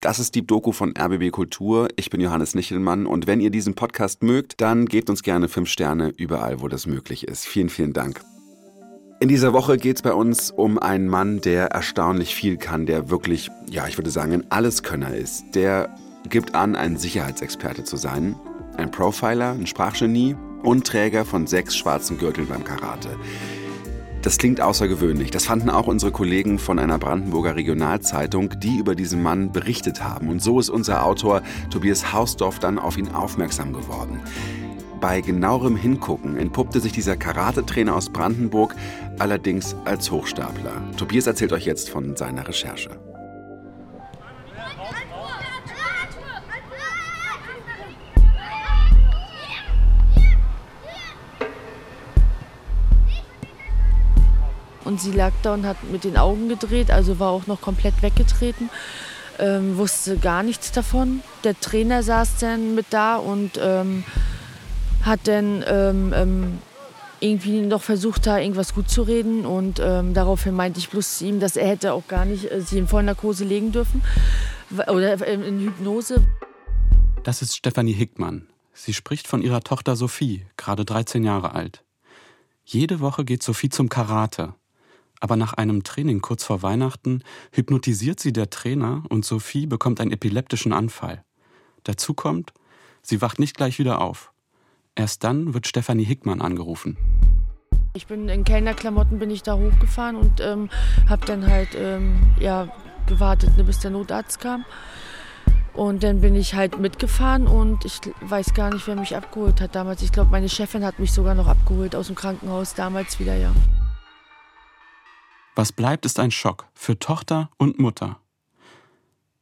Das ist die Doku von RBB Kultur. Ich bin Johannes Nichelmann und wenn ihr diesen Podcast mögt, dann gebt uns gerne fünf Sterne überall, wo das möglich ist. Vielen, vielen Dank. In dieser Woche geht es bei uns um einen Mann, der erstaunlich viel kann, der wirklich, ja, ich würde sagen, ein Alleskönner ist. Der gibt an, ein Sicherheitsexperte zu sein, ein Profiler, ein Sprachgenie und Träger von sechs schwarzen Gürteln beim Karate. Das klingt außergewöhnlich. Das fanden auch unsere Kollegen von einer Brandenburger Regionalzeitung, die über diesen Mann berichtet haben. Und so ist unser Autor Tobias Hausdorff dann auf ihn aufmerksam geworden. Bei genauerem Hingucken entpuppte sich dieser Karatetrainer aus Brandenburg allerdings als Hochstapler. Tobias erzählt euch jetzt von seiner Recherche. Und sie lag da und hat mit den Augen gedreht, also war auch noch komplett weggetreten. Ähm, wusste gar nichts davon. Der Trainer saß dann mit da und ähm, hat dann ähm, ähm irgendwie noch versucht, da irgendwas gut zu reden. Und ähm, daraufhin meinte ich bloß zu ihm, dass er hätte auch gar nicht äh, sie in Vollnarkose legen dürfen oder äh, in Hypnose. Das ist Stefanie Hickmann. Sie spricht von ihrer Tochter Sophie, gerade 13 Jahre alt. Jede Woche geht Sophie zum Karate aber nach einem Training kurz vor Weihnachten hypnotisiert sie der Trainer und Sophie bekommt einen epileptischen Anfall. Dazu kommt, sie wacht nicht gleich wieder auf. Erst dann wird Stefanie Hickmann angerufen. Ich bin in Kellnerklamotten bin ich da hochgefahren und ähm, habe dann halt ähm, ja, gewartet, ne, bis der Notarzt kam. Und dann bin ich halt mitgefahren und ich weiß gar nicht, wer mich abgeholt hat damals. Ich glaube, meine Chefin hat mich sogar noch abgeholt aus dem Krankenhaus damals wieder, ja. Was bleibt, ist ein Schock für Tochter und Mutter.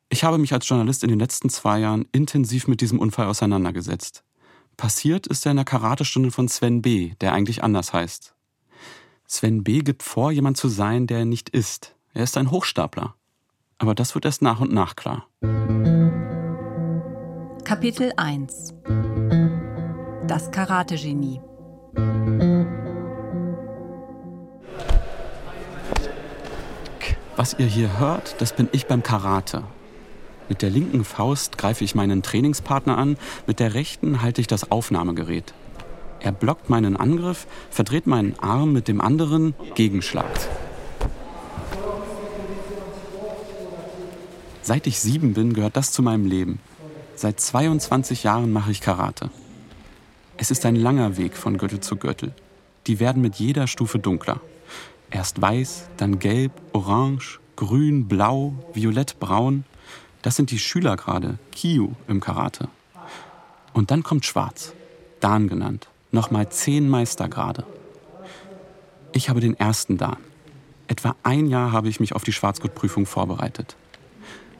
Ich habe mich als Journalist in den letzten zwei Jahren intensiv mit diesem Unfall auseinandergesetzt. Passiert ist er in der Karatestunde von Sven B., der eigentlich anders heißt. Sven B. gibt vor, jemand zu sein, der er nicht ist. Er ist ein Hochstapler. Aber das wird erst nach und nach klar. Kapitel 1 Das Karate-Genie Was ihr hier hört, das bin ich beim Karate. Mit der linken Faust greife ich meinen Trainingspartner an, mit der rechten halte ich das Aufnahmegerät. Er blockt meinen Angriff, verdreht meinen Arm mit dem anderen, Gegenschlag. Seit ich sieben bin, gehört das zu meinem Leben. Seit 22 Jahren mache ich Karate. Es ist ein langer Weg von Gürtel zu Gürtel. Die werden mit jeder Stufe dunkler. Erst weiß, dann gelb, orange, grün, blau, violett, braun. Das sind die Schülergrade, Kiyu im Karate. Und dann kommt schwarz, Dan genannt, nochmal zehn Meistergrade. Ich habe den ersten Dan. Etwa ein Jahr habe ich mich auf die Schwarzgurtprüfung vorbereitet.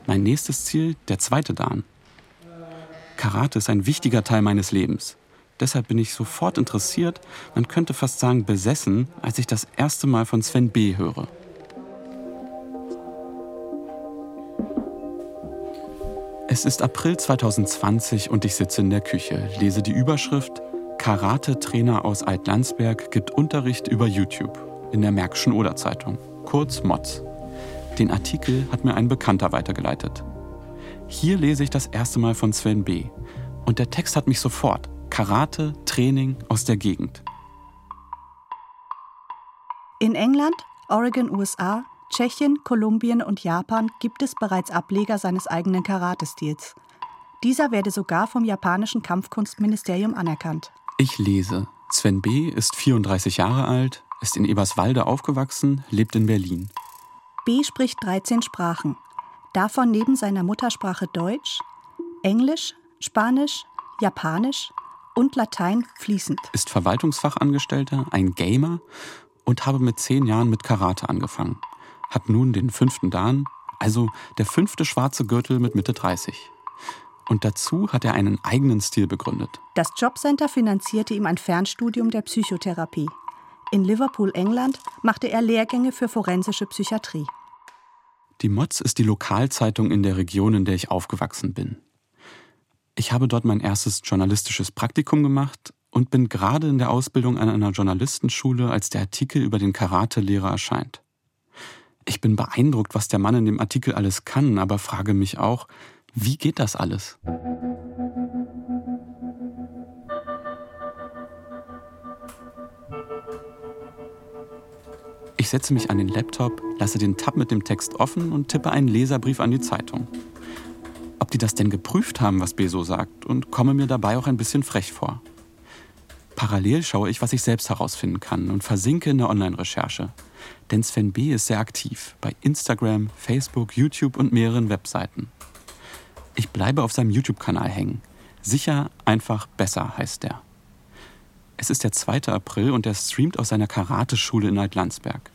Mein nächstes Ziel, der zweite Dan. Karate ist ein wichtiger Teil meines Lebens. Deshalb bin ich sofort interessiert, man könnte fast sagen besessen, als ich das erste Mal von Sven B. höre. Es ist April 2020 und ich sitze in der Küche, lese die Überschrift Karate-Trainer aus Altlandsberg gibt Unterricht über YouTube in der Märkischen Oder-Zeitung, kurz MOTS. Den Artikel hat mir ein Bekannter weitergeleitet. Hier lese ich das erste Mal von Sven B. Und der Text hat mich sofort, Karate, Training aus der Gegend. In England, Oregon, USA, Tschechien, Kolumbien und Japan gibt es bereits Ableger seines eigenen Karate-Stils. Dieser werde sogar vom japanischen Kampfkunstministerium anerkannt. Ich lese. Sven B. ist 34 Jahre alt, ist in Eberswalde aufgewachsen, lebt in Berlin. B. spricht 13 Sprachen, davon neben seiner Muttersprache Deutsch, Englisch, Spanisch, Japanisch, und Latein fließend. Ist Verwaltungsfachangestellter, ein Gamer und habe mit zehn Jahren mit Karate angefangen. Hat nun den fünften Dan, also der fünfte schwarze Gürtel mit Mitte 30. Und dazu hat er einen eigenen Stil begründet. Das Jobcenter finanzierte ihm ein Fernstudium der Psychotherapie. In Liverpool, England, machte er Lehrgänge für forensische Psychiatrie. Die Moz ist die Lokalzeitung in der Region, in der ich aufgewachsen bin. Ich habe dort mein erstes journalistisches Praktikum gemacht und bin gerade in der Ausbildung an einer Journalistenschule, als der Artikel über den Karate-Lehrer erscheint. Ich bin beeindruckt, was der Mann in dem Artikel alles kann, aber frage mich auch, wie geht das alles? Ich setze mich an den Laptop, lasse den Tab mit dem Text offen und tippe einen Leserbrief an die Zeitung. Ob die das denn geprüft haben, was B so sagt, und komme mir dabei auch ein bisschen frech vor. Parallel schaue ich, was ich selbst herausfinden kann und versinke in der Online-Recherche. Denn Sven B. ist sehr aktiv bei Instagram, Facebook, YouTube und mehreren Webseiten. Ich bleibe auf seinem YouTube-Kanal hängen. Sicher, einfach, besser heißt der. Es ist der 2. April und er streamt aus seiner Karateschule in Altlandsberg.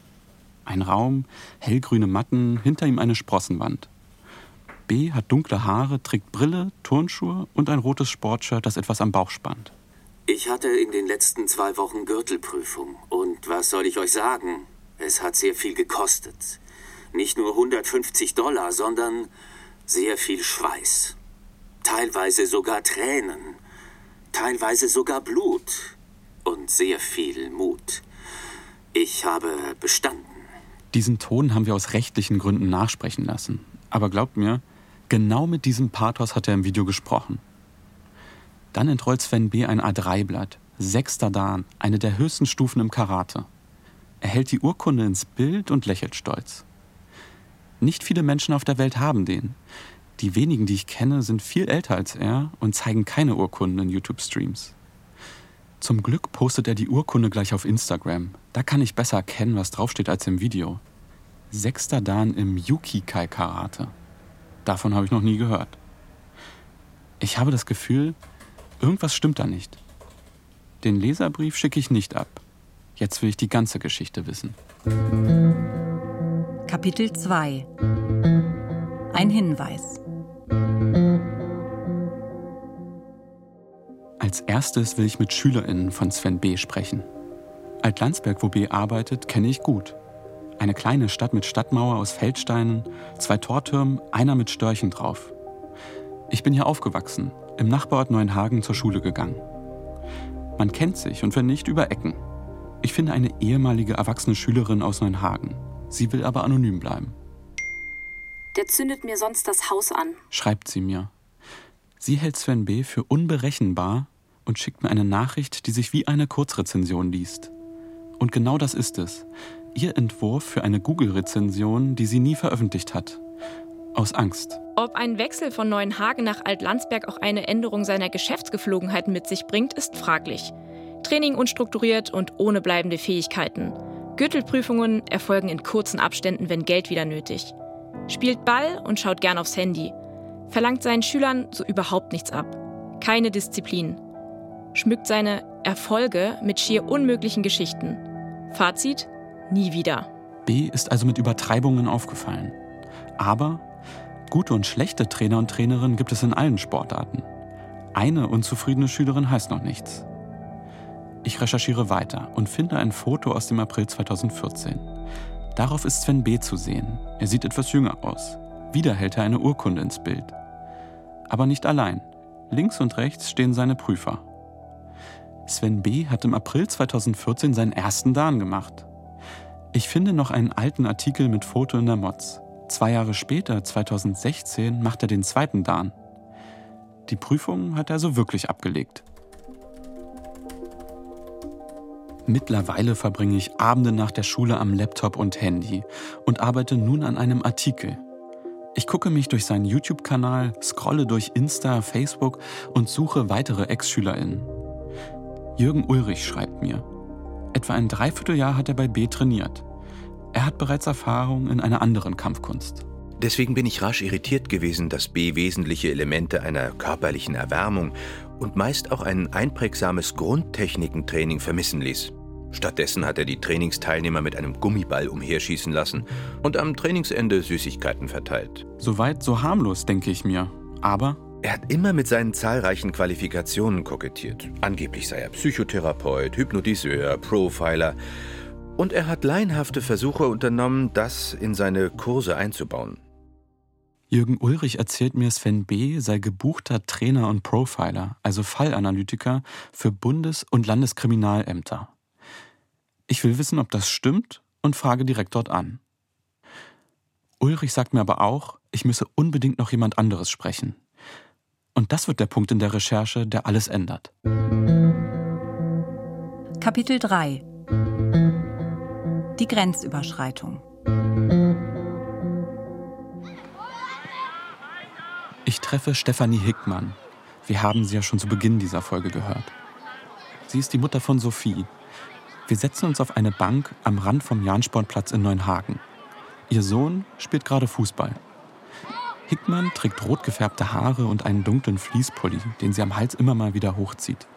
Ein Raum, hellgrüne Matten, hinter ihm eine Sprossenwand. B hat dunkle Haare, trägt Brille, Turnschuhe und ein rotes Sportshirt, das etwas am Bauch spannt. Ich hatte in den letzten zwei Wochen Gürtelprüfung. Und was soll ich euch sagen? Es hat sehr viel gekostet. Nicht nur 150 Dollar, sondern sehr viel Schweiß. Teilweise sogar Tränen. Teilweise sogar Blut. Und sehr viel Mut. Ich habe bestanden. Diesen Ton haben wir aus rechtlichen Gründen nachsprechen lassen. Aber glaubt mir, genau mit diesem Pathos hat er im Video gesprochen. Dann entrollt Sven B. ein A3-Blatt. Sechster Dan, eine der höchsten Stufen im Karate. Er hält die Urkunde ins Bild und lächelt stolz. Nicht viele Menschen auf der Welt haben den. Die wenigen, die ich kenne, sind viel älter als er und zeigen keine Urkunden in YouTube-Streams. Zum Glück postet er die Urkunde gleich auf Instagram. Da kann ich besser erkennen, was draufsteht als im Video. Sechster Dan im Yukikai Karate. Davon habe ich noch nie gehört. Ich habe das Gefühl, Irgendwas stimmt da nicht. Den Leserbrief schicke ich nicht ab. Jetzt will ich die ganze Geschichte wissen. Kapitel 2 Ein Hinweis Als erstes will ich mit SchülerInnen von Sven B. sprechen. Altlandsberg, wo B. arbeitet, kenne ich gut. Eine kleine Stadt mit Stadtmauer aus Feldsteinen, zwei Tortürmen, einer mit Störchen drauf. Ich bin hier aufgewachsen, im Nachbarort Neuenhagen zur Schule gegangen. Man kennt sich und wenn nicht, über Ecken. Ich finde eine ehemalige erwachsene Schülerin aus Neuenhagen. Sie will aber anonym bleiben. Der zündet mir sonst das Haus an, schreibt sie mir. Sie hält Sven B. für unberechenbar und schickt mir eine Nachricht, die sich wie eine Kurzrezension liest. Und genau das ist es. Ihr Entwurf für eine Google-Rezension, die sie nie veröffentlicht hat. Aus Angst. Ob ein Wechsel von Neuenhagen nach Altlandsberg auch eine Änderung seiner Geschäftsgeflogenheiten mit sich bringt, ist fraglich. Training unstrukturiert und ohne bleibende Fähigkeiten. Gürtelprüfungen erfolgen in kurzen Abständen, wenn Geld wieder nötig. Spielt Ball und schaut gern aufs Handy. Verlangt seinen Schülern so überhaupt nichts ab. Keine Disziplin. Schmückt seine Erfolge mit schier unmöglichen Geschichten. Fazit: nie wieder. B ist also mit Übertreibungen aufgefallen. Aber Gute und schlechte Trainer und Trainerinnen gibt es in allen Sportarten. Eine unzufriedene Schülerin heißt noch nichts. Ich recherchiere weiter und finde ein Foto aus dem April 2014. Darauf ist Sven B. zu sehen. Er sieht etwas jünger aus. Wieder hält er eine Urkunde ins Bild. Aber nicht allein. Links und rechts stehen seine Prüfer. Sven B. hat im April 2014 seinen ersten Dan gemacht. Ich finde noch einen alten Artikel mit Foto in der Mods. Zwei Jahre später, 2016, macht er den zweiten Dan. Die Prüfung hat er so wirklich abgelegt. Mittlerweile verbringe ich Abende nach der Schule am Laptop und Handy und arbeite nun an einem Artikel. Ich gucke mich durch seinen YouTube-Kanal, scrolle durch Insta, Facebook und suche weitere Ex-SchülerInnen. Jürgen Ulrich schreibt mir. Etwa ein Dreivierteljahr hat er bei B trainiert. Er hat bereits Erfahrung in einer anderen Kampfkunst. Deswegen bin ich rasch irritiert gewesen, dass B wesentliche Elemente einer körperlichen Erwärmung und meist auch ein einprägsames Grundtechnikentraining vermissen ließ. Stattdessen hat er die Trainingsteilnehmer mit einem Gummiball umherschießen lassen und am Trainingsende Süßigkeiten verteilt. Soweit so harmlos, denke ich mir. Aber er hat immer mit seinen zahlreichen Qualifikationen kokettiert. Angeblich sei er Psychotherapeut, Hypnotiseur, Profiler. Und er hat laienhafte Versuche unternommen, das in seine Kurse einzubauen. Jürgen Ulrich erzählt mir, Sven B. sei gebuchter Trainer und Profiler, also Fallanalytiker für Bundes- und Landeskriminalämter. Ich will wissen, ob das stimmt und frage direkt dort an. Ulrich sagt mir aber auch, ich müsse unbedingt noch jemand anderes sprechen. Und das wird der Punkt in der Recherche, der alles ändert. Kapitel 3 Die Grenzüberschreitung Ich treffe Stefanie Hickmann. Wir haben sie ja schon zu Beginn dieser Folge gehört. Sie ist die Mutter von Sophie. Wir setzen uns auf eine Bank am Rand vom Jansportplatz in Neuenhagen. Ihr Sohn spielt gerade Fußball. Hickmann trägt rot gefärbte Haare und einen dunklen Fließpulli, den sie am Hals immer mal wieder hochzieht.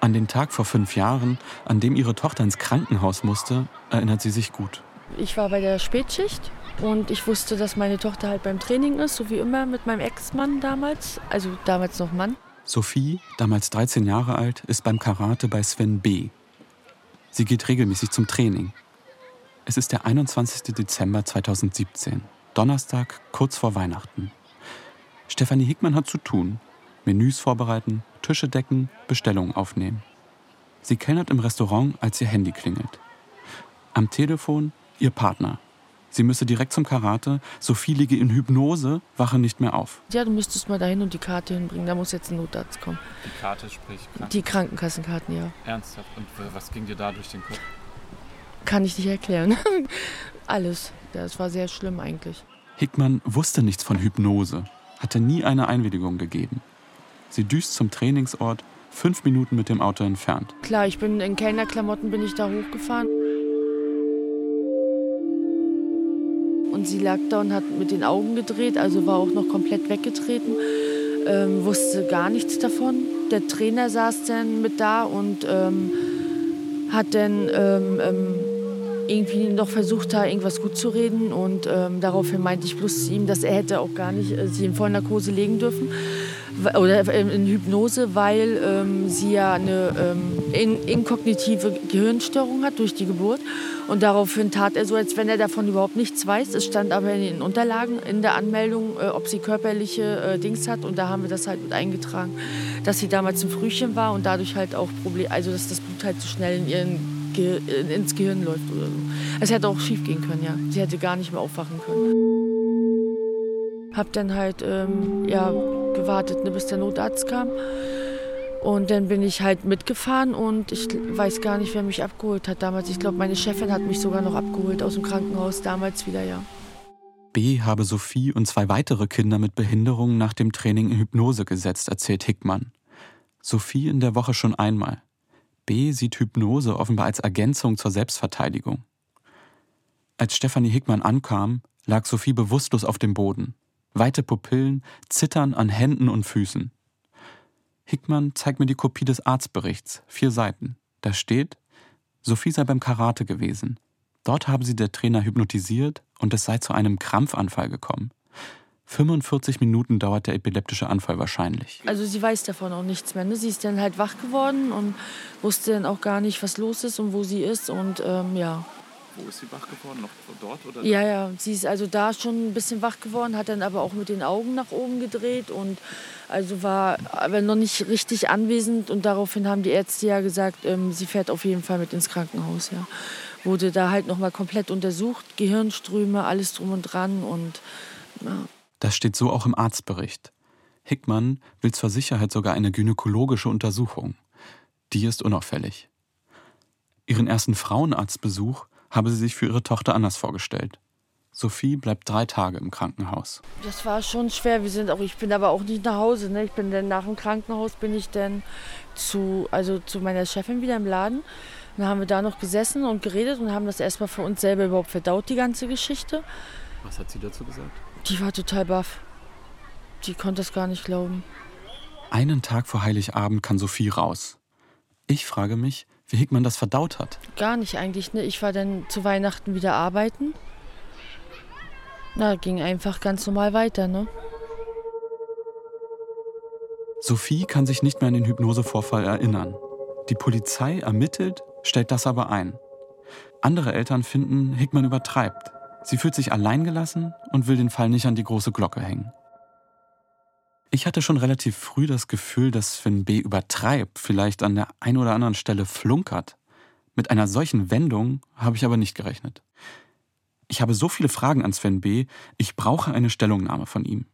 An den Tag vor fünf Jahren, an dem ihre Tochter ins Krankenhaus musste, erinnert sie sich gut. Ich war bei der Spätschicht und ich wusste, dass meine Tochter halt beim Training ist, so wie immer mit meinem Ex-Mann damals, also damals noch Mann. Sophie, damals 13 Jahre alt, ist beim Karate bei Sven B. Sie geht regelmäßig zum Training. Es ist der 21. Dezember 2017, Donnerstag, kurz vor Weihnachten. Stefanie Hickmann hat zu tun. Menüs vorbereiten, Tische decken, Bestellungen aufnehmen. Sie kellnert im Restaurant, als ihr Handy klingelt. Am Telefon ihr Partner. Sie müsse direkt zum Karate. Sophie liege in Hypnose, wache nicht mehr auf. Ja, du müsstest mal dahin und die Karte hinbringen. Da muss jetzt ein Notarzt kommen. Die Karte, sprich Kranken Die Krankenkassenkarten, ja. Ernsthaft? Und was ging dir da durch den Kopf? Kann ich nicht erklären. Alles. Das war sehr schlimm eigentlich. Hickmann wusste nichts von Hypnose, hatte nie eine Einwilligung gegeben. Sie düst zum Trainingsort, fünf Minuten mit dem Auto entfernt. Klar, ich bin in Kellnerklamotten bin ich da hochgefahren. Und sie lag da und hat mit den Augen gedreht, also war auch noch komplett weggetreten. Ähm, wusste gar nichts davon. Der Trainer saß dann mit da und ähm, hat dann ähm, ähm, irgendwie noch versucht, da irgendwas gut zu reden. Und ähm, daraufhin meinte ich bloß ihm, dass er hätte auch gar nicht äh, sie in Vollnarkose legen dürfen oder in Hypnose, weil ähm, sie ja eine ähm, in, inkognitive Gehirnstörung hat durch die Geburt. Und daraufhin tat er so, als wenn er davon überhaupt nichts weiß. Es stand aber in den Unterlagen in der Anmeldung, äh, ob sie körperliche äh, Dings hat. Und da haben wir das halt mit eingetragen, dass sie damals ein Frühchen war und dadurch halt auch Problem, also dass das Blut halt so schnell in ihren Ge ins Gehirn läuft oder so. Es hätte auch schief gehen können, ja. Sie hätte gar nicht mehr aufwachen können. Hab dann halt, ähm, ja, gewartet, ne, bis der Notarzt kam. Und dann bin ich halt mitgefahren und ich weiß gar nicht, wer mich abgeholt hat damals. Ich glaube, meine Chefin hat mich sogar noch abgeholt aus dem Krankenhaus damals wieder, ja. B habe Sophie und zwei weitere Kinder mit Behinderungen nach dem Training in Hypnose gesetzt, erzählt Hickmann. Sophie in der Woche schon einmal. B sieht Hypnose offenbar als Ergänzung zur Selbstverteidigung. Als Stefanie Hickmann ankam, lag Sophie bewusstlos auf dem Boden. Weite Pupillen, Zittern an Händen und Füßen. Hickmann zeigt mir die Kopie des Arztberichts, vier Seiten. Da steht, Sophie sei beim Karate gewesen. Dort habe sie der Trainer hypnotisiert und es sei zu einem Krampfanfall gekommen. 45 Minuten dauert der epileptische Anfall wahrscheinlich. Also sie weiß davon auch nichts mehr. Ne? Sie ist dann halt wach geworden und wusste dann auch gar nicht, was los ist und wo sie ist. Und ähm, ja, Wo ist sie wach geworden? Noch dort? Oder Ja, ja, sie ist also da schon ein bisschen wach geworden, hat dann aber auch mit den Augen nach oben gedreht und also war aber noch nicht richtig anwesend und daraufhin haben die Ärzte ja gesagt, ähm, sie fährt auf jeden Fall mit ins Krankenhaus, ja. Wurde da halt noch mal komplett untersucht, Gehirnströme, alles drum und dran und ja. Das steht so auch im Arztbericht. Hickmann will zur Sicherheit sogar eine gynäkologische Untersuchung. Die ist unauffällig. Ihren ersten Frauenarztbesuch habe sie sich für ihre Tochter anders vorgestellt. Sophie bleibt drei Tage im Krankenhaus. Das war schon schwer. Wir sind auch, ich bin aber auch nicht nach Hause. Ne? Ich bin dann nach dem Krankenhaus bin ich dann zu, also zu meiner Chefin wieder im Laden. Dann haben wir da noch gesessen und geredet und haben das erstmal für uns selber überhaupt verdaut, die ganze Geschichte. Was hat sie dazu gesagt? Die war total baff. Die konnte es gar nicht glauben. Einen Tag vor Heiligabend kann Sophie raus. Ich frage mich, wie Hickmann das verdaut hat. Gar nicht eigentlich. Ne? Ich war dann zu Weihnachten wieder arbeiten. Na, ging einfach ganz normal weiter, ne? Sophie kann sich nicht mehr an den Hypnosevorfall erinnern. Die Polizei ermittelt, stellt das aber ein. Andere Eltern finden, Hickmann übertreibt. Sie fühlt sich alleingelassen und will den Fall nicht an die große Glocke hängen. Ich hatte schon relativ früh das Gefühl, dass Sven B. übertreibt, vielleicht an der einen oder anderen Stelle flunkert. Mit einer solchen Wendung habe ich aber nicht gerechnet. Ich habe so viele Fragen an Sven B. Ich brauche eine Stellungnahme von ihm.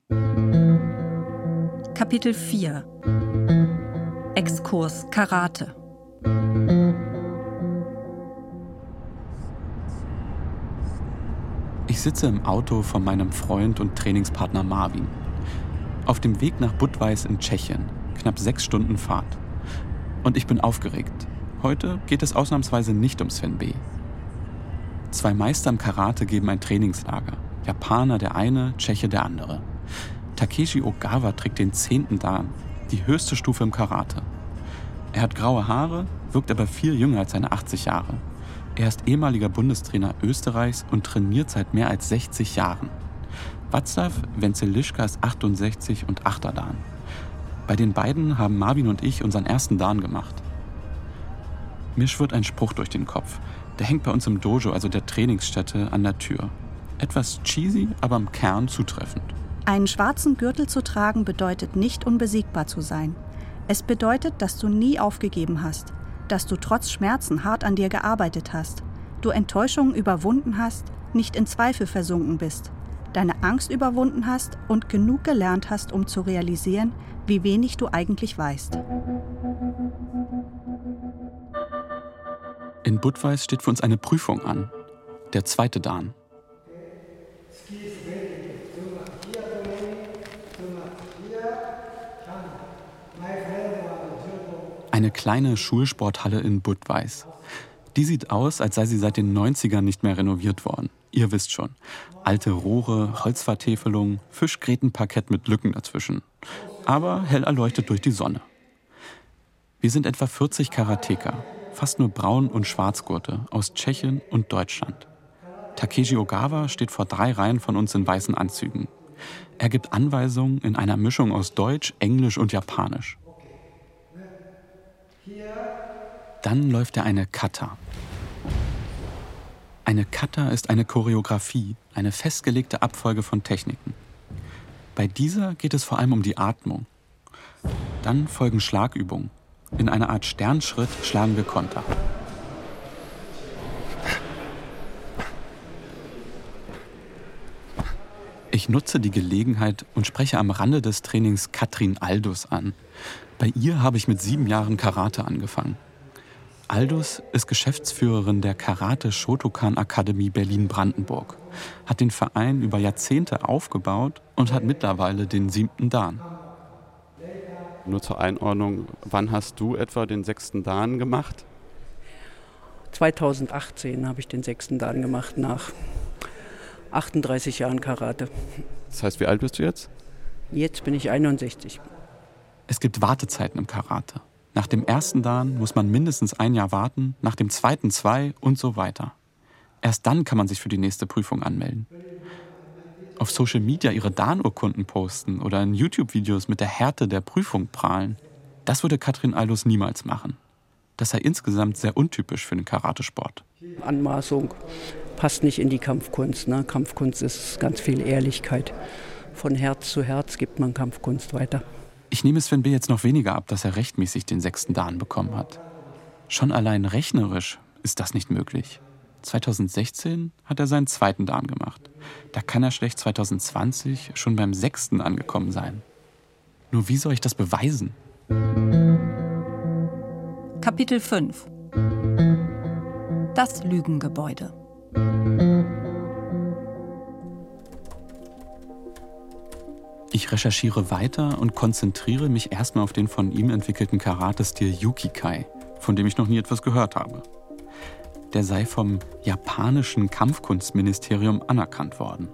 Kapitel 4 Exkurs Karate Ich sitze im Auto von meinem Freund und Trainingspartner Marvin. Auf dem Weg nach Budweis in Tschechien, knapp sechs Stunden Fahrt. Und ich bin aufgeregt. Heute geht es ausnahmsweise nicht um Sven B. Zwei Meister im Karate geben ein Trainingslager. Japaner der eine, Tscheche der andere. Takeshi Ogawa trägt den zehnten Dan, die höchste Stufe im Karate. Er hat graue Haare, wirkt aber viel jünger als seine 80 Jahre. Er ist ehemaliger Bundestrainer Österreichs und trainiert seit mehr als 60 Jahren. Václav Wenzelischka ist 68 und 8er Dan. Bei den beiden haben Marvin und ich unseren ersten Dan gemacht. Mir schwirrt ein Spruch durch den Kopf. Der hängt bei uns im Dojo, also der Trainingsstätte, an der Tür. Etwas cheesy, aber im Kern zutreffend. Einen schwarzen Gürtel zu tragen bedeutet nicht unbesiegbar zu sein. Es bedeutet, dass du nie aufgegeben hast, dass du trotz Schmerzen hart an dir gearbeitet hast, du Enttäuschungen überwunden hast, nicht in Zweifel versunken bist, deine Angst überwunden hast und genug gelernt hast, um zu realisieren, wie wenig du eigentlich weißt. In Budweis steht für uns eine Prüfung an. Der zweite Dan. Eine kleine Schulsporthalle in Budweis. Die sieht aus, als sei sie seit den 90ern nicht mehr renoviert worden. Ihr wisst schon. Alte Rohre, Holzvertäfelung, Fischgrätenparkett mit Lücken dazwischen. Aber hell erleuchtet durch die Sonne. Wir sind etwa 40 Karateka, fast nur Braun- und Schwarzgurte aus Tschechien und Deutschland. Takeshi Ogawa steht vor drei Reihen von uns in weißen Anzügen. Er gibt Anweisungen in einer Mischung aus Deutsch, Englisch und Japanisch. Dann läuft er eine Kata. Eine Kata ist eine Choreografie, eine festgelegte Abfolge von Techniken. Bei dieser geht es vor allem um die Atmung. Dann folgen Schlagübungen. In einer Art Sternschritt schlagen wir Konter. Ich nutze die Gelegenheit und spreche am Rande des Trainings Katrin Aldus an. Bei ihr habe ich mit sieben Jahren Karate angefangen. Aldus ist Geschäftsführerin der Karate Shotokan Akademie Berlin-Brandenburg, hat den Verein über Jahrzehnte aufgebaut und hat mittlerweile den siebten Dan. Nur zur Einordnung, wann hast du etwa den sechsten Dan gemacht? 2018 habe ich den sechsten Dan gemacht, nach 38 Jahren Karate. Das heißt, wie alt bist du jetzt? Jetzt bin ich 61. Es gibt Wartezeiten im Karate. Nach dem ersten Dan muss man mindestens ein Jahr warten, nach dem zweiten zwei und so weiter. Erst dann kann man sich für die nächste Prüfung anmelden. Auf Social Media ihre Dan-Urkunden posten oder in YouTube-Videos mit der Härte der Prüfung prahlen, das würde Katrin Aldus niemals machen. Das sei insgesamt sehr untypisch für den Karatesport. Anmaßung passt nicht in die Kampfkunst. Ne? Kampfkunst ist ganz viel Ehrlichkeit. Von Herz zu Herz gibt man Kampfkunst weiter. Ich nehme Sven B. jetzt noch weniger ab, dass er rechtmäßig den sechsten Dan bekommen hat. Schon allein rechnerisch ist das nicht möglich. 2016 hat er seinen zweiten Dan gemacht. Da kann er schlecht 2020 schon beim sechsten angekommen sein. Nur wie soll ich das beweisen? Kapitel 5 Das Lügengebäude Ich recherchiere weiter und konzentriere mich erstmal auf den von ihm entwickelten Karate-Stil Yukikai, von dem ich noch nie etwas gehört habe. Der sei vom japanischen Kampfkunstministerium anerkannt worden.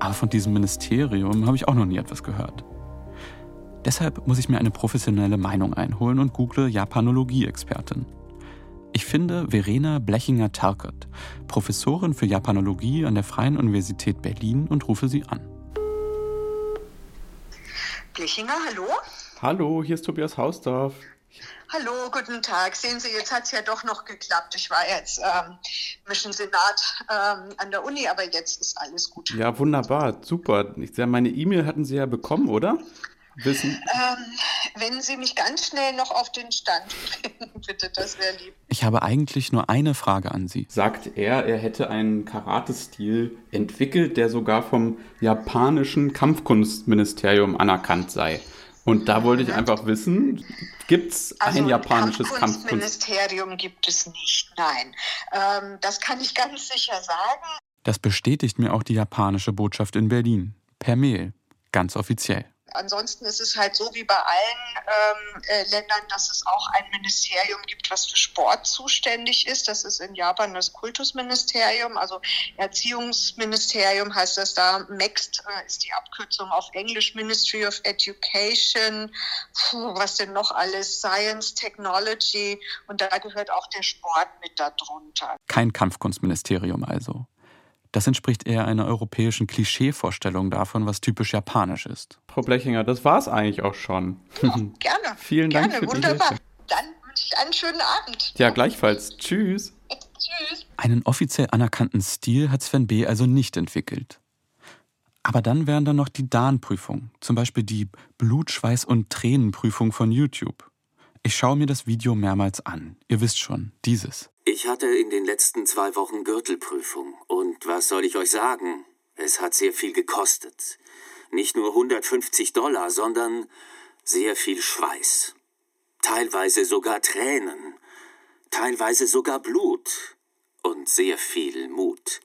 Aber von diesem Ministerium habe ich auch noch nie etwas gehört. Deshalb muss ich mir eine professionelle Meinung einholen und google Japanologie-Expertin. Ich finde Verena Blechinger-Terkert, Professorin für Japanologie an der Freien Universität Berlin und rufe sie an. Blechinger, hallo? Hallo, hier ist Tobias Hausdorf. Hallo, guten Tag. Sehen Sie, jetzt hat es ja doch noch geklappt. Ich war jetzt ähm, Mission Senat ähm, an der Uni, aber jetzt ist alles gut. Ja, wunderbar, super. Ich meine E-Mail hatten Sie ja bekommen, oder? Wissen? Ähm, wenn Sie mich ganz schnell noch auf den Stand bringen, bitte, das wäre lieb. Ich habe eigentlich nur eine Frage an Sie. Sagt er, er hätte einen Karate-Stil entwickelt, der sogar vom japanischen Kampfkunstministerium anerkannt sei. Und da wollte ich einfach wissen, gibt es Also ein japanisches Kampfkunst? Kampfkunstministerium gibt es nicht, nein. Ähm, das kann ich ganz sicher sagen. Das bestätigt mir auch die japanische Botschaft in Berlin. Per Mail. Ganz offiziell. Ansonsten ist es halt so wie bei allen ähm, äh, Ländern, dass es auch ein Ministerium gibt, was für Sport zuständig ist. Das ist in Japan das Kultusministerium, also Erziehungsministerium heißt das da. MEXT äh, ist die Abkürzung auf Englisch Ministry of Education. Puh, was denn noch alles? Science, Technology und da gehört auch der Sport mit darunter. Kein Kampfkunstministerium also. Das entspricht eher einer europäischen Klischeevorstellung davon, was typisch japanisch ist. Frau Blechinger, das war's eigentlich auch schon. Gerne. Vielen Dank Gerne, für die wunderbar. Hilfe. Dann wünsche ich einen schönen Abend. Ja, gleichfalls. Tschüss. Tschüss. Einen offiziell anerkannten Stil hat Sven B. also nicht entwickelt. Aber dann wären da noch die DAN-Prüfungen, zum Beispiel die Blut, Schweiß und Tränenprüfung von YouTube. Ich schaue mir das Video mehrmals an. Ihr wisst schon, dieses. Ich hatte in den letzten zwei Wochen Gürtelprüfung. Und was soll ich euch sagen? Es hat sehr viel gekostet. Nicht nur 150 Dollar, sondern sehr viel Schweiß. Teilweise sogar Tränen. Teilweise sogar Blut. Und sehr viel Mut.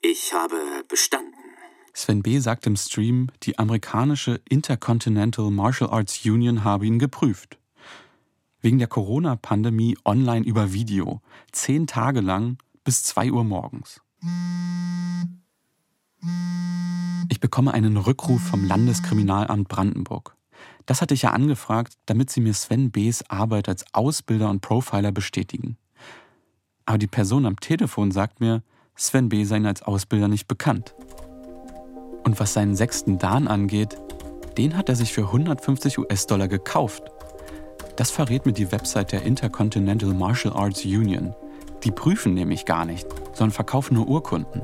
Ich habe bestanden. Sven B. sagt im Stream, die amerikanische Intercontinental Martial Arts Union habe ihn geprüft. Wegen der Corona-Pandemie online über Video. Zehn Tage lang bis 2 Uhr morgens. Ich bekomme einen Rückruf vom Landeskriminalamt Brandenburg. Das hatte ich ja angefragt, damit sie mir Sven B.'s Arbeit als Ausbilder und Profiler bestätigen. Aber die Person am Telefon sagt mir, Sven B. sei als Ausbilder nicht bekannt. Und was seinen sechsten Dan angeht, den hat er sich für 150 US-Dollar gekauft. Das verrät mir die Website der Intercontinental Martial Arts Union. Die prüfen nämlich gar nicht, sondern verkaufen nur Urkunden.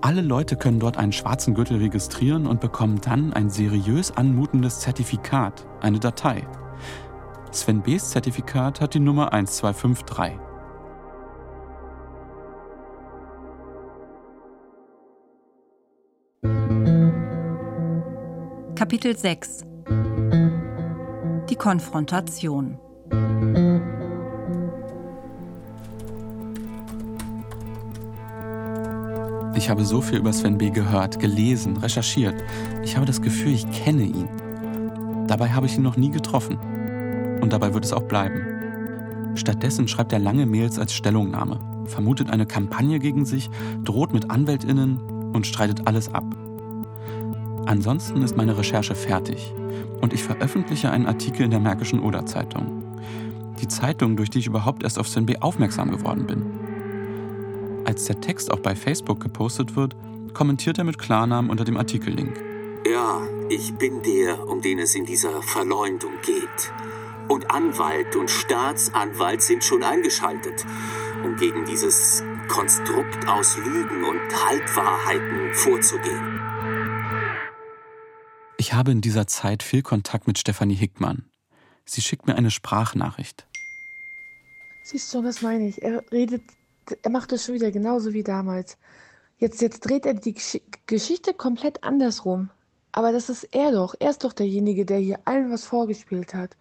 Alle Leute können dort einen schwarzen Gürtel registrieren und bekommen dann ein seriös anmutendes Zertifikat, eine Datei. Sven B.'s Zertifikat hat die Nummer 1253. Kapitel 6 Die Konfrontation Ich habe so viel über Sven B. gehört, gelesen, recherchiert. Ich habe das Gefühl, ich kenne ihn. Dabei habe ich ihn noch nie getroffen. Und dabei wird es auch bleiben. Stattdessen schreibt er lange Mails als Stellungnahme, vermutet eine Kampagne gegen sich, droht mit Anwältinnen und streitet alles ab. Ansonsten ist meine Recherche fertig und ich veröffentliche einen Artikel in der Märkischen Oder-Zeitung. Die Zeitung, durch die ich überhaupt erst auf Sven B. aufmerksam geworden bin. Als der Text auch bei Facebook gepostet wird, kommentiert er mit Klarnamen unter dem Artikellink. Ja, ich bin der, um den es in dieser Verleumdung geht. Und Anwalt und Staatsanwalt sind schon eingeschaltet, um gegen dieses Konstrukt aus Lügen und Halbwahrheiten vorzugehen. Ich habe in dieser Zeit viel Kontakt mit Stefanie Hickmann. Sie schickt mir eine Sprachnachricht. Siehst du, das meine ich. Er redet, er macht es schon wieder genauso wie damals. Jetzt, jetzt dreht er die Gesch Geschichte komplett andersrum. Aber das ist er doch. Er ist doch derjenige, der hier allen was vorgespielt hat.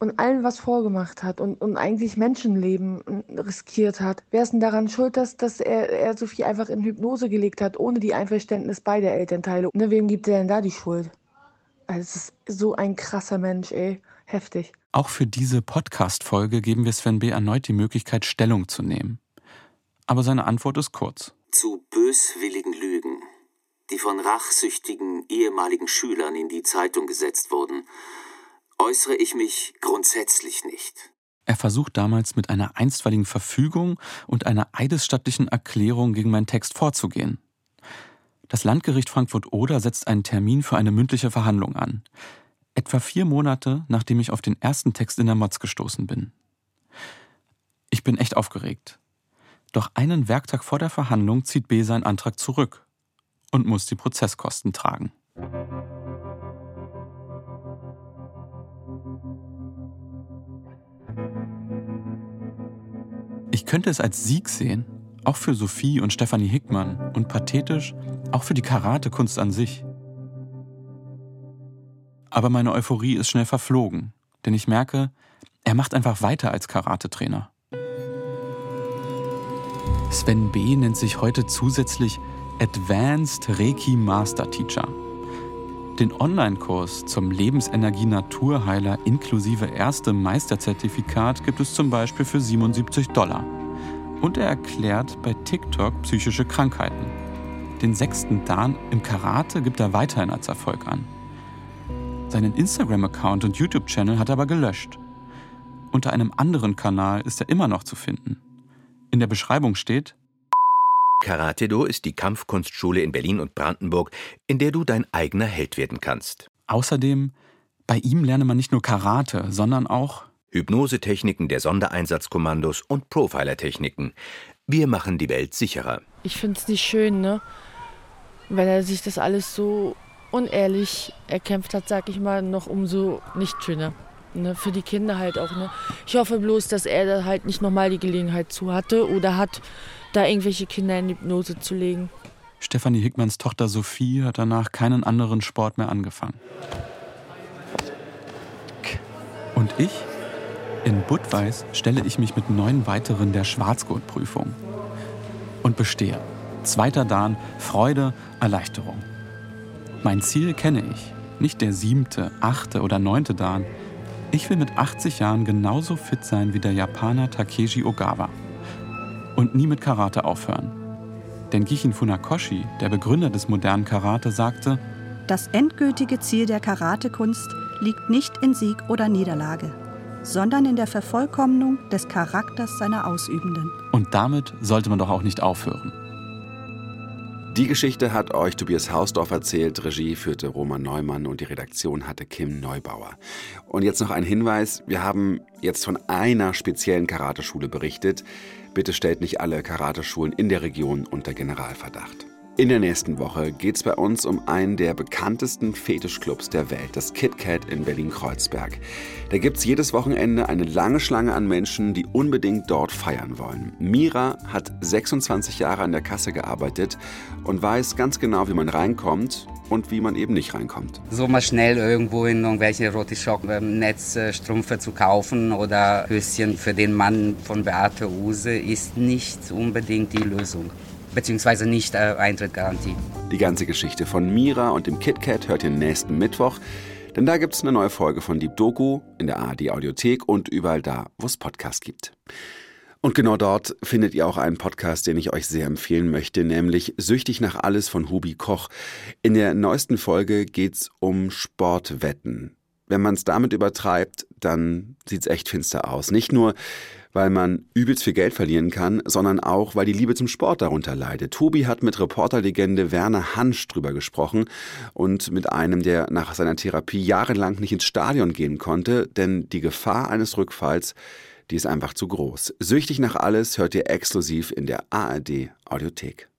Und allen was vorgemacht hat und, und eigentlich Menschenleben riskiert hat. Wer ist denn daran schuld, dass, dass er, er Sophie einfach in Hypnose gelegt hat, ohne die Einverständnis beider Elternteile? Ne, wem gibt er denn da die Schuld? Also, es ist so ein krasser Mensch, ey. Heftig. Auch für diese Podcast-Folge geben wir Sven B. erneut die Möglichkeit, Stellung zu nehmen. Aber seine Antwort ist kurz. Zu böswilligen Lügen, die von rachsüchtigen ehemaligen Schülern in die Zeitung gesetzt wurden, äußere ich mich grundsätzlich nicht. Er versucht damals mit einer einstweiligen Verfügung und einer eidesstattlichen Erklärung gegen meinen Text vorzugehen. Das Landgericht Frankfurt-Oder setzt einen Termin für eine mündliche Verhandlung an. Etwa vier Monate, nachdem ich auf den ersten Text in der Mods gestoßen bin. Ich bin echt aufgeregt. Doch einen Werktag vor der Verhandlung zieht B seinen Antrag zurück und muss die Prozesskosten tragen. Könnte es als Sieg sehen, auch für Sophie und Stefanie Hickmann und pathetisch auch für die Karatekunst an sich. Aber meine Euphorie ist schnell verflogen, denn ich merke, er macht einfach weiter als Karatetrainer. Sven B. nennt sich heute zusätzlich Advanced Reiki Master Teacher. Den Online-Kurs zum Lebensenergie Naturheiler inklusive erstem Meisterzertifikat gibt es zum Beispiel für 77 Dollar. Und er erklärt bei TikTok psychische Krankheiten. Den sechsten Dan im Karate gibt er weiterhin als Erfolg an. Seinen Instagram-Account und YouTube-Channel hat er aber gelöscht. Unter einem anderen Kanal ist er immer noch zu finden. In der Beschreibung steht, Karate-Do ist die Kampfkunstschule in Berlin und Brandenburg, in der du dein eigener Held werden kannst. Außerdem, bei ihm lerne man nicht nur Karate, sondern auch Hypnosetechniken der Sondereinsatzkommandos und Profiler-Techniken. Wir machen die Welt sicherer. Ich finde es nicht schön, ne? Wenn er sich das alles so unehrlich erkämpft hat, sag ich mal, noch umso nicht schöner. Ne, für die Kinder halt auch. Ne? Ich hoffe bloß, dass er da halt nicht nochmal die Gelegenheit zu hatte oder hat, da irgendwelche Kinder in Hypnose zu legen. Stefanie Hickmanns Tochter Sophie hat danach keinen anderen Sport mehr angefangen. Und ich? In Budweis stelle ich mich mit neun weiteren der Schwarzgurtprüfung. Und bestehe. Zweiter Dan, Freude, Erleichterung. Mein Ziel kenne ich. Nicht der siebte, achte oder neunte Dan. Ich will mit 80 Jahren genauso fit sein wie der Japaner Takeshi Ogawa. Und nie mit Karate aufhören. Denn Gichin Funakoshi, der Begründer des modernen Karate, sagte, Das endgültige Ziel der Karatekunst liegt nicht in Sieg oder Niederlage, sondern in der Vervollkommnung des Charakters seiner Ausübenden. Und damit sollte man doch auch nicht aufhören. Die Geschichte hat euch Tobias Hausdorf erzählt, Regie führte Roman Neumann und die Redaktion hatte Kim Neubauer. Und jetzt noch ein Hinweis, wir haben jetzt von einer speziellen Karateschule berichtet. Bitte stellt nicht alle Karateschulen in der Region unter Generalverdacht. In der nächsten Woche geht es bei uns um einen der bekanntesten Fetischclubs der Welt, das KitKat in Berlin-Kreuzberg. Da gibt es jedes Wochenende eine lange Schlange an Menschen, die unbedingt dort feiern wollen. Mira hat 26 Jahre an der Kasse gearbeitet und weiß ganz genau, wie man reinkommt und wie man eben nicht reinkommt. So mal schnell irgendwo in irgendwelche Rotischock-Netzstrümpfe zu kaufen oder Höschen für den Mann von Beate Use ist nicht unbedingt die Lösung beziehungsweise nicht äh, Eintrittgarantie. Die ganze Geschichte von Mira und dem KitKat hört ihr nächsten Mittwoch, denn da gibt es eine neue Folge von Deep Doku in der ARD Audiothek und überall da, wo es Podcasts gibt. Und genau dort findet ihr auch einen Podcast, den ich euch sehr empfehlen möchte, nämlich Süchtig nach alles von Hubi Koch. In der neuesten Folge geht's um Sportwetten. Wenn man es damit übertreibt, dann sieht's echt finster aus. Nicht nur, weil man übelst viel Geld verlieren kann, sondern auch, weil die Liebe zum Sport darunter leidet. Tobi hat mit Reporterlegende Werner Hansch drüber gesprochen und mit einem, der nach seiner Therapie jahrelang nicht ins Stadion gehen konnte, denn die Gefahr eines Rückfalls, die ist einfach zu groß. Süchtig nach alles hört ihr exklusiv in der ARD Audiothek.